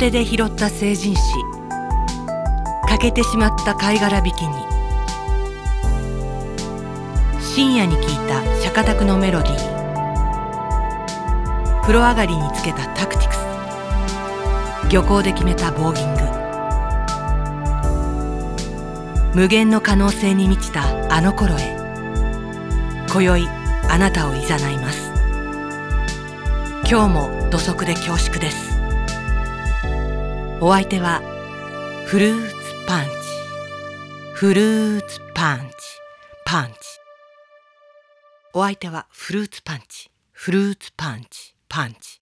手で拾った成人史欠けてしまった貝殻引きに。深夜に聞いた釈迦宅のメロディー。風呂上がりにつけたタクティクス。漁港で決めたボーギング。無限の可能性に満ちたあの頃へ。今宵あなたをいざないます。今日も土足で恐縮です。お相手はフルーツパンチ。フルーツパンチ。パンチ。お相手はフルーツパンチ。フルーツパンチ。パンチ。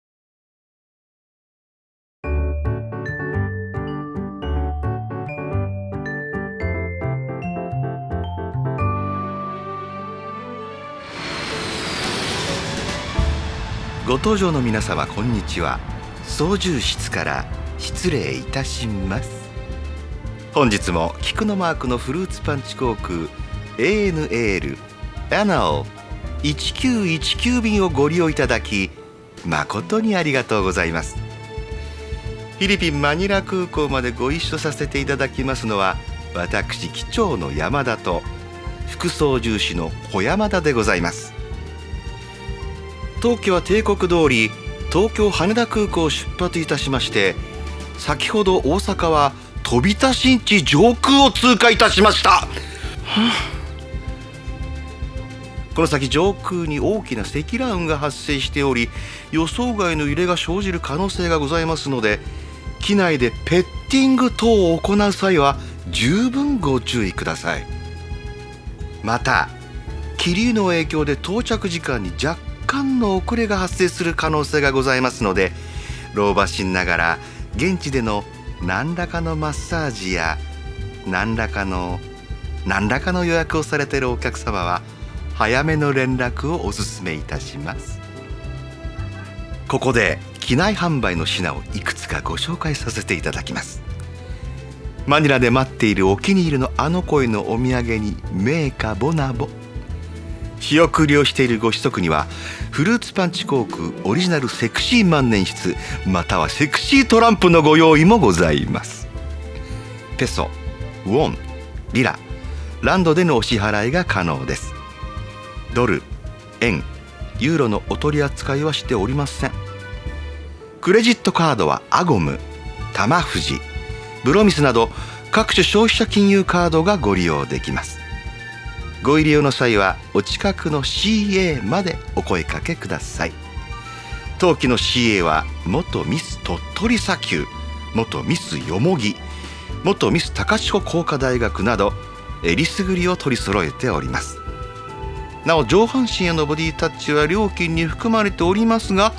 ご搭乗の皆様こんにちは。操縦室から失礼いたします。本日も菊のマークのフルーツパンチ航空 ANAL アナオ1919便をご利用いただき誠にありがとうございます。フィリピンマニラ空港までご一緒させていただきますのは私機長の山田と副操縦士の小山田でございます。当機は帝国通り東京羽田空港を出発いたしまして先ほど大阪は飛び田新地上空を通過いたしました、はあこの先上空に大きな積乱雲が発生しており予想外の揺れが生じる可能性がございますので機内でペッティング等を行う際は十分ご注意ください。また気流の影響で到着時間に若干の遅れが発生する可能性がございますので老婆心ながら現地での何らかのマッサージや何らかの何らかの予約をされているお客様は早めの連絡をお勧めいたします。ここで機内販売の品をいくつかご紹介させていただきます。マニラで待っているお気に入りのあの声のお土産にメーカボナボ。仕送りをしているご子息にはフルーツパンチ航空オリジナルセクシー万年筆またはセクシートランプのご用意もございます。ペソウォンリラランドでのお支払いが可能です。ドル円ユーロのお取り扱いはしておりません。クレジットカードはアゴムタマフジブロミスなど各種消費者金融カードがご利用できます。ご入り用の際はお近くの CA までお声かけください。当期の CA は元ミス鳥取砂丘元ミスよもぎ元ミス高千穂工科大学などえりすぐりを取り揃えております。なお上半身へのボディタッチは料金に含まれておりますが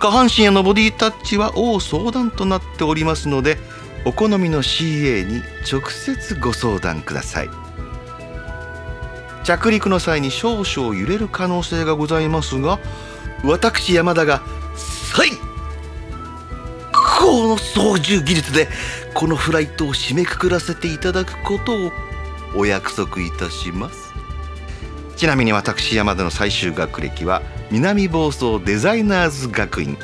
下半身へのボディタッチは大相談となっておりますのでお好みの CA に直接ご相談ください。着陸の際に少々揺れる可能性がございますが私山田が最高の操縦技術でこのフライトを締めくくらせていただくことをお約束いたします。ちなみに私山田の最終学歴は南房総デザイナーズ学院。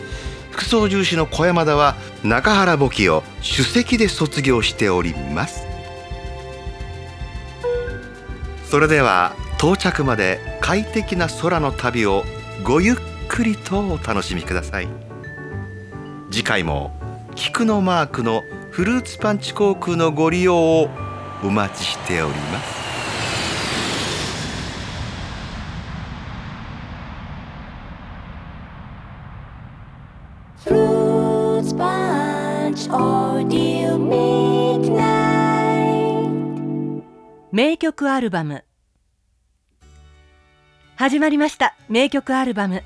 副操縦士の小山田は中原簿記を首席で卒業しております。それでは到着まで快適な空の旅をごゆっくりとお楽しみください。次回も菊のマークのフルーツパンチ航空のご利用をお待ちしております。曲アルバム。始まりました名曲アルバム。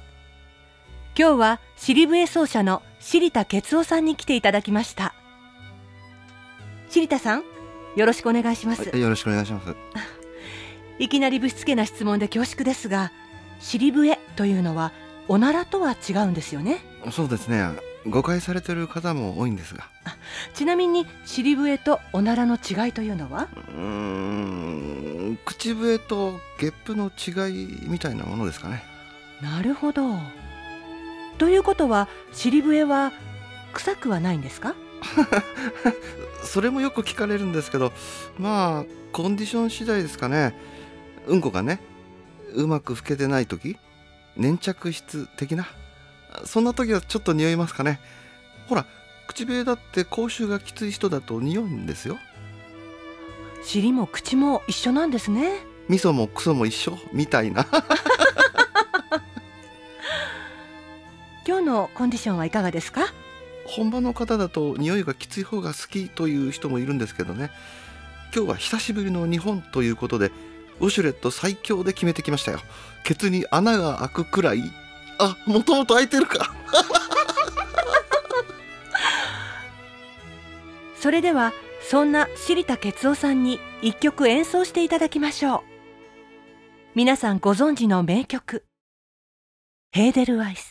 今日は尻笛奏者の尻田哲夫さんに来ていただきました。尻田さんよろしくお願いします、よろしくお願いします。いきなりぶしつけな質問で恐縮ですが尻笛というのはおならとは違うんですよね。そうですね。誤解されてる方も多いんですが。ちなみに尻笛とおならの違いというのは？うーん、口笛とゲップの違いみたいなものですかね。なるほど。ということは尻笛は臭くはないんですか？それもよく聞かれるんですけどまあコンディション次第ですかね。うんこがねうまく拭けてない時粘着質的なそんな時はちょっと匂いますかね。ほら口笛だって口臭がきつい人だと匂うんですよ尻も口も一緒なんですね。味噌もクソも一緒みたいな。今日のコンディションはいかがですか？本場の方だと匂いがきつい方が好きという人もいるんですけどね。今日は久しぶりの日本ということでウォシュレット最強で決めてきましたよ。ケツに穴が開くくらい。あもともと開いてるか。それではそんな知田哲夫さんに一曲演奏していただきましょう。皆さんご存知の名曲。ヘーデルワイス。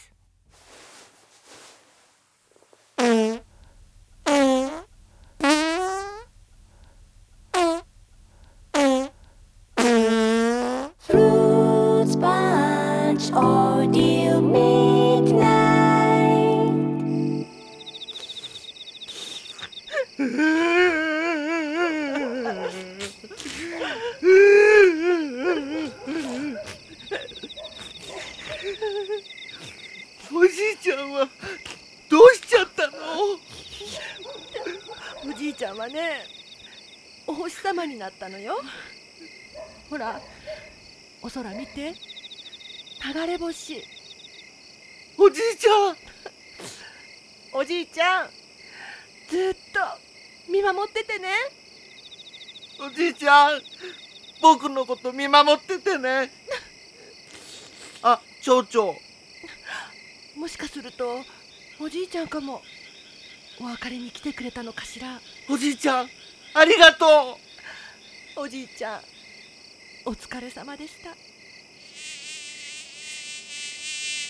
おじいちゃんはどうしちゃったの？おじいちゃんはねお星様になったのよ。ほらお空見て。流れ星。おじいちゃん！おじいちゃんずっと見守っててねおじいちゃん僕のこと見守っててね。あ蝶々もしかするとおじいちゃんかもお別れに来てくれたのかしら。おじいちゃんありがとう。おじいちゃんお疲れ様でした。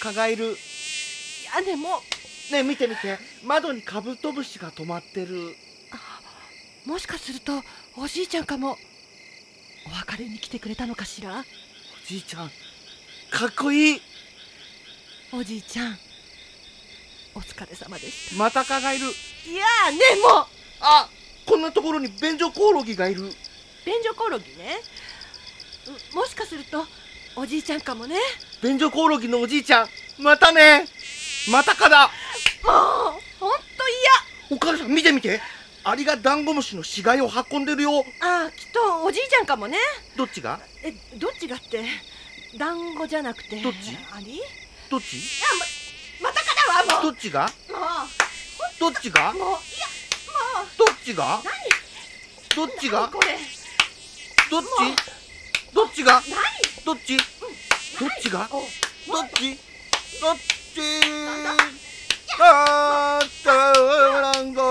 蚊がいる。屋根も。ねえ見て見て。窓にカブトムシが止まってる。もしかするとおじいちゃんかも。お別れに来てくれたのかしら？おじいちゃんかっこいい。おじいちゃんお疲れ様でしまた蚊がいる。たいやーねも。うあこんなところに便所コオロギがいる。便所コオロギね。うもしかするとおじいちゃんかもね。便所コオロギのおじいちゃんまたね。また蚊だ。もうほんとお母さん見て見てアリがダンゴムシの死骸を運んでるよ。嫌あーきっとおじいちゃんかもね。どっちが？えどっちがって？団子じゃなくて。どっち？ありいやどっち？ままたかだわもどっちが？うもどっちが？うもういやもどっちが？どっちが？うこれ？どっち？どっちが？何？どっち？どっちが？おどっち？どっち？あーなんこまれめかるのまりなというがまえないがのりんだ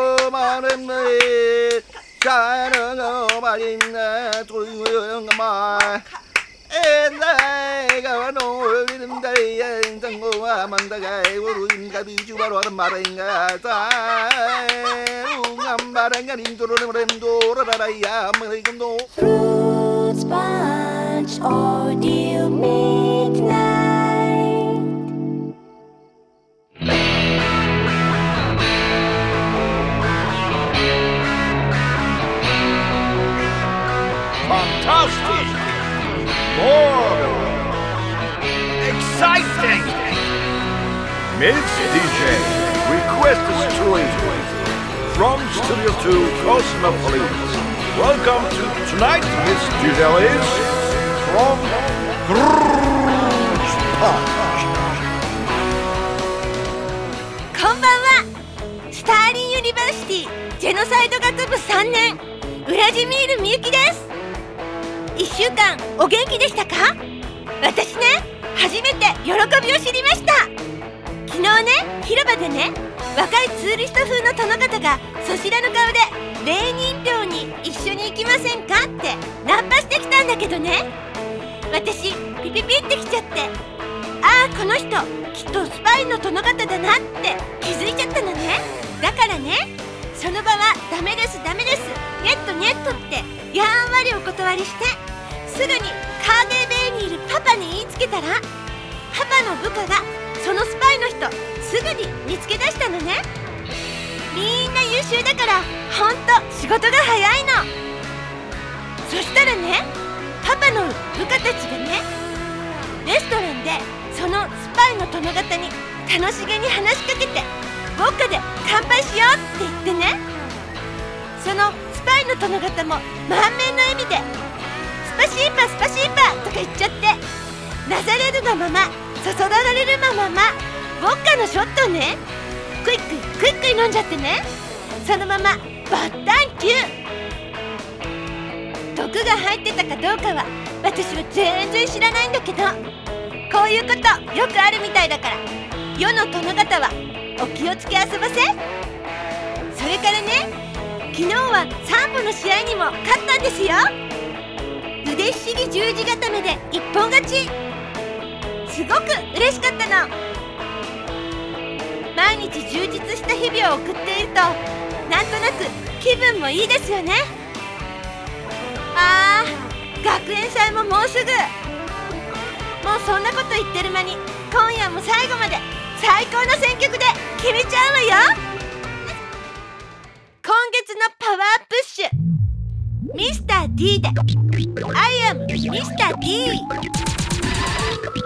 いやんたんごはまんだがいおるんがびじゅわろらまれんがさうがんばらんがりんどろれもれんどらららやまれんど Fruits punch or deal midnight. Mix DJ, request a stream from Studio 2 Cosmopolis. Welcome to tonight, Miss DJ is from Grrrr Punch. こんばんはスターリンユニバーシティジェノサイド学部3年ウラジミールみゆきです1週間お元気でしたか私ね初めて喜びを知りました昨日ね広場でね若いツーリスト風の殿方がそちらの顔で霊人寮に一緒に行きませんかってナンパしてきたんだけどね。私ピピピってきちゃってああこの人きっとスパイの殿方だなって気づいちゃったのね。だからねその場はダメですダメですネットネットってやんわりお断りしてすぐに KGB にいるパパに言いつけたらパパの部下がそのスパイの人すぐに見つけ出したのね。みんな優秀だからほんと仕事が早いの。そしたらねパパの部下たちがねレストランでそのスパイの殿方に楽しげに話しかけてウォッカで乾杯しようって言ってねそのスパイの殿方も満面の笑みで「спасибо спасибо」とか言っちゃってなされるがままそそられるままウォッカのショットね。クイックイクイックイ飲んじゃってね。そのままバッタンキュー。毒が入ってたかどうかは私は全然知らないんだけど。こういうことよくあるみたいだから。世の殿方はお気をつけ遊ばせ。それからね昨日はサンボの試合にも勝ったんですよ。腕ひしぎ十字固めで一本勝ち。すごく嬉しかったの。毎日充実した日々を送っているとなんとなく気分もいいですよね。あー学園祭ももうすぐ。もうそんなこと言ってる間に今夜も最後まで最高の選曲で決めちゃうわよ。今月のパワープッシュ。ミスター D で I am Mr. D サ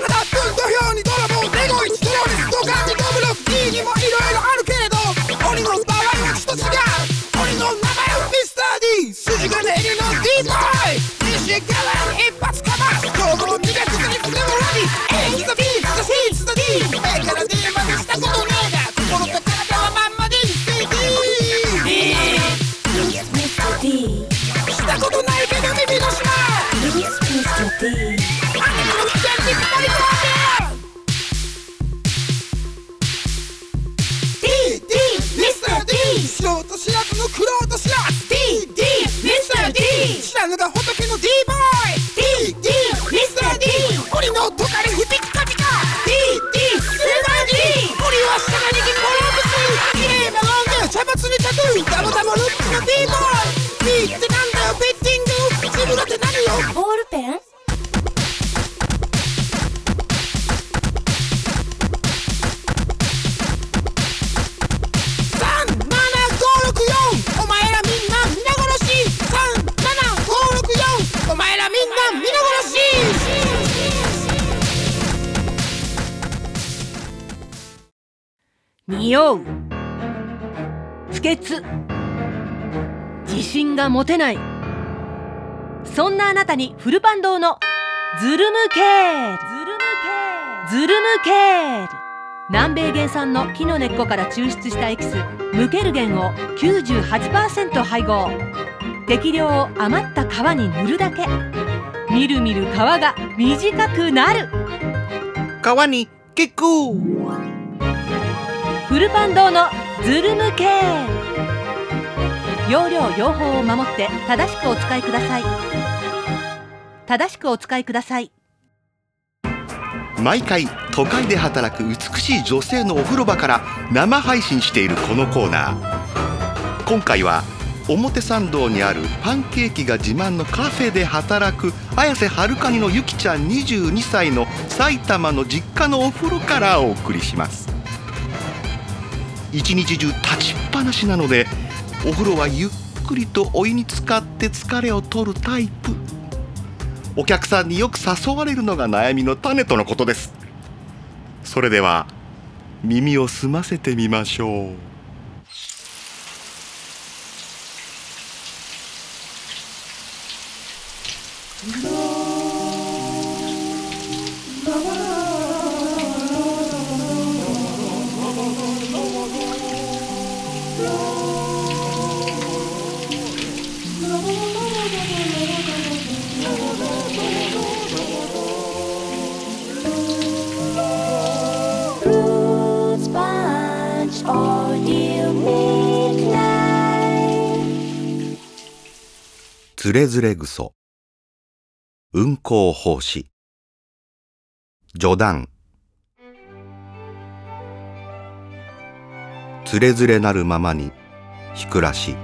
ラダ分土俵に泥棒デゴイチテロリストガミドブロ D! にもいろいろあるけれど鬼の場合はちと違う鬼の名前はミスター D 筋金入りの D ボーイ!西側に匂う。不潔。自信が持てない。そんなあなたにフルパン堂の。ズルムケール。ズルムケール。南米原産の木の根っこから抽出したエキス。ムケルゲンを98%配合。適量を余った皮に塗るだけ。みるみる皮が短くなる。川に結構フルパン堂のズルムケール容量用法を守って正しくお使いください。正しくお使いください。毎回都会で働く美しい女性のお風呂場から生配信しているこのコーナー。今回は表参道にあるパンケーキが自慢のカフェで働く綾瀬はるかにのゆきちゃん22歳の埼玉の実家のお風呂からお送りします。一日中立ちっぱなしなのでお風呂はゆっくりとお湯に浸かって疲れを取るタイプ。お客さんによく誘われるのが悩みの種とのことです。それでは耳を澄ませてみましょう「つれづれ草運行奉仕。序談つれづれなるままにひくらし。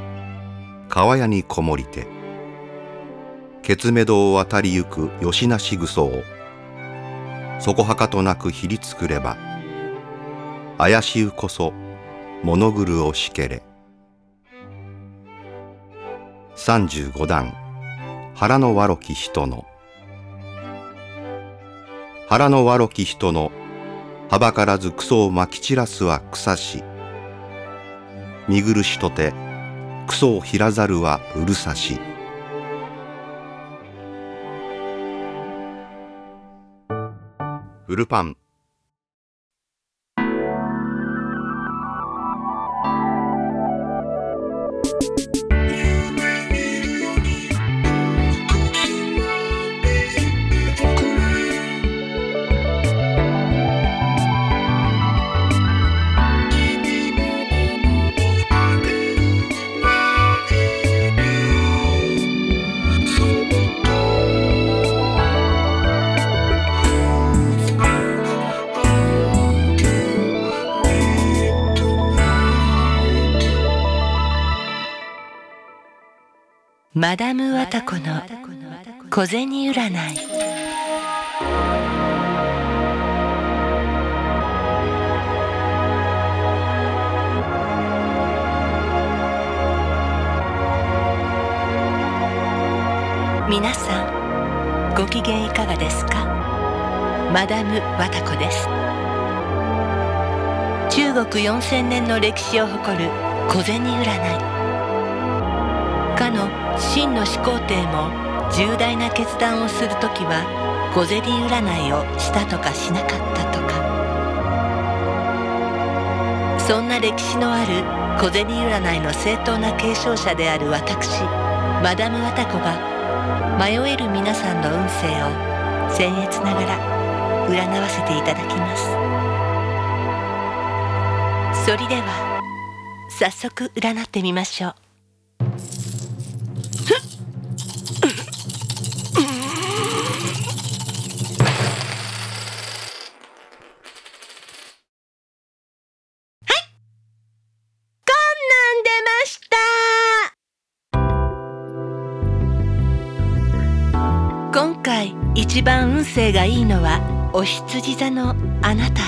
川屋にこもりて。ケツメドを渡りゆくよしなしぐそを。そこはかとなくひりつくれば。怪しうこそ物狂をしけれ。35段。腹の悪き人の。腹の悪き人の。はばからず草をまき散らすは草し。見苦しとて草をひらざるはうるさし。ウルパン。マダム・ワタコの小銭占い。皆さんご機嫌いかがですか？マダム・ワタコです。中国4000年の歴史を誇る小銭占い。かの秦の始皇帝も重大な決断をするときは小銭占いをしたとかしなかったとか。そんな歴史のある小銭占いの正当な継承者である私マダム・ワタコが迷える皆さんの運勢を僭越ながら占わせていただきます。それでは早速占ってみましょう。一番運勢がいいのはお羊座のあなた。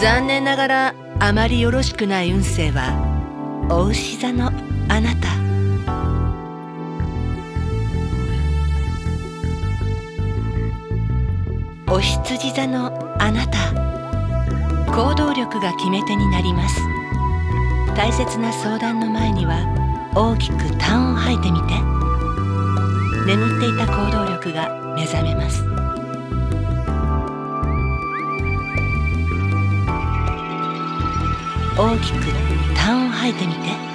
残念ながらあまりよろしくない運勢はお牛座のあなた。お羊座のあなた。行動力が決め手になります。大切な相談の前には大きく痰を吐いてみて。眠っていた行動力が目覚めます。大きく痰を吐いてみて。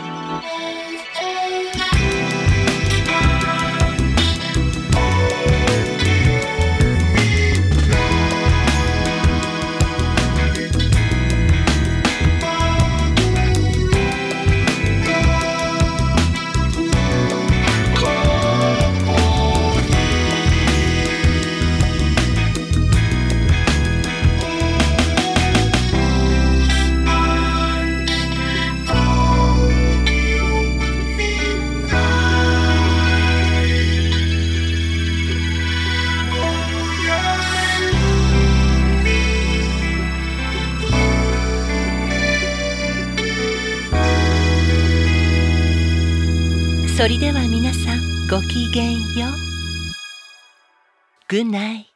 それでは皆さんごきげんよう。Good night.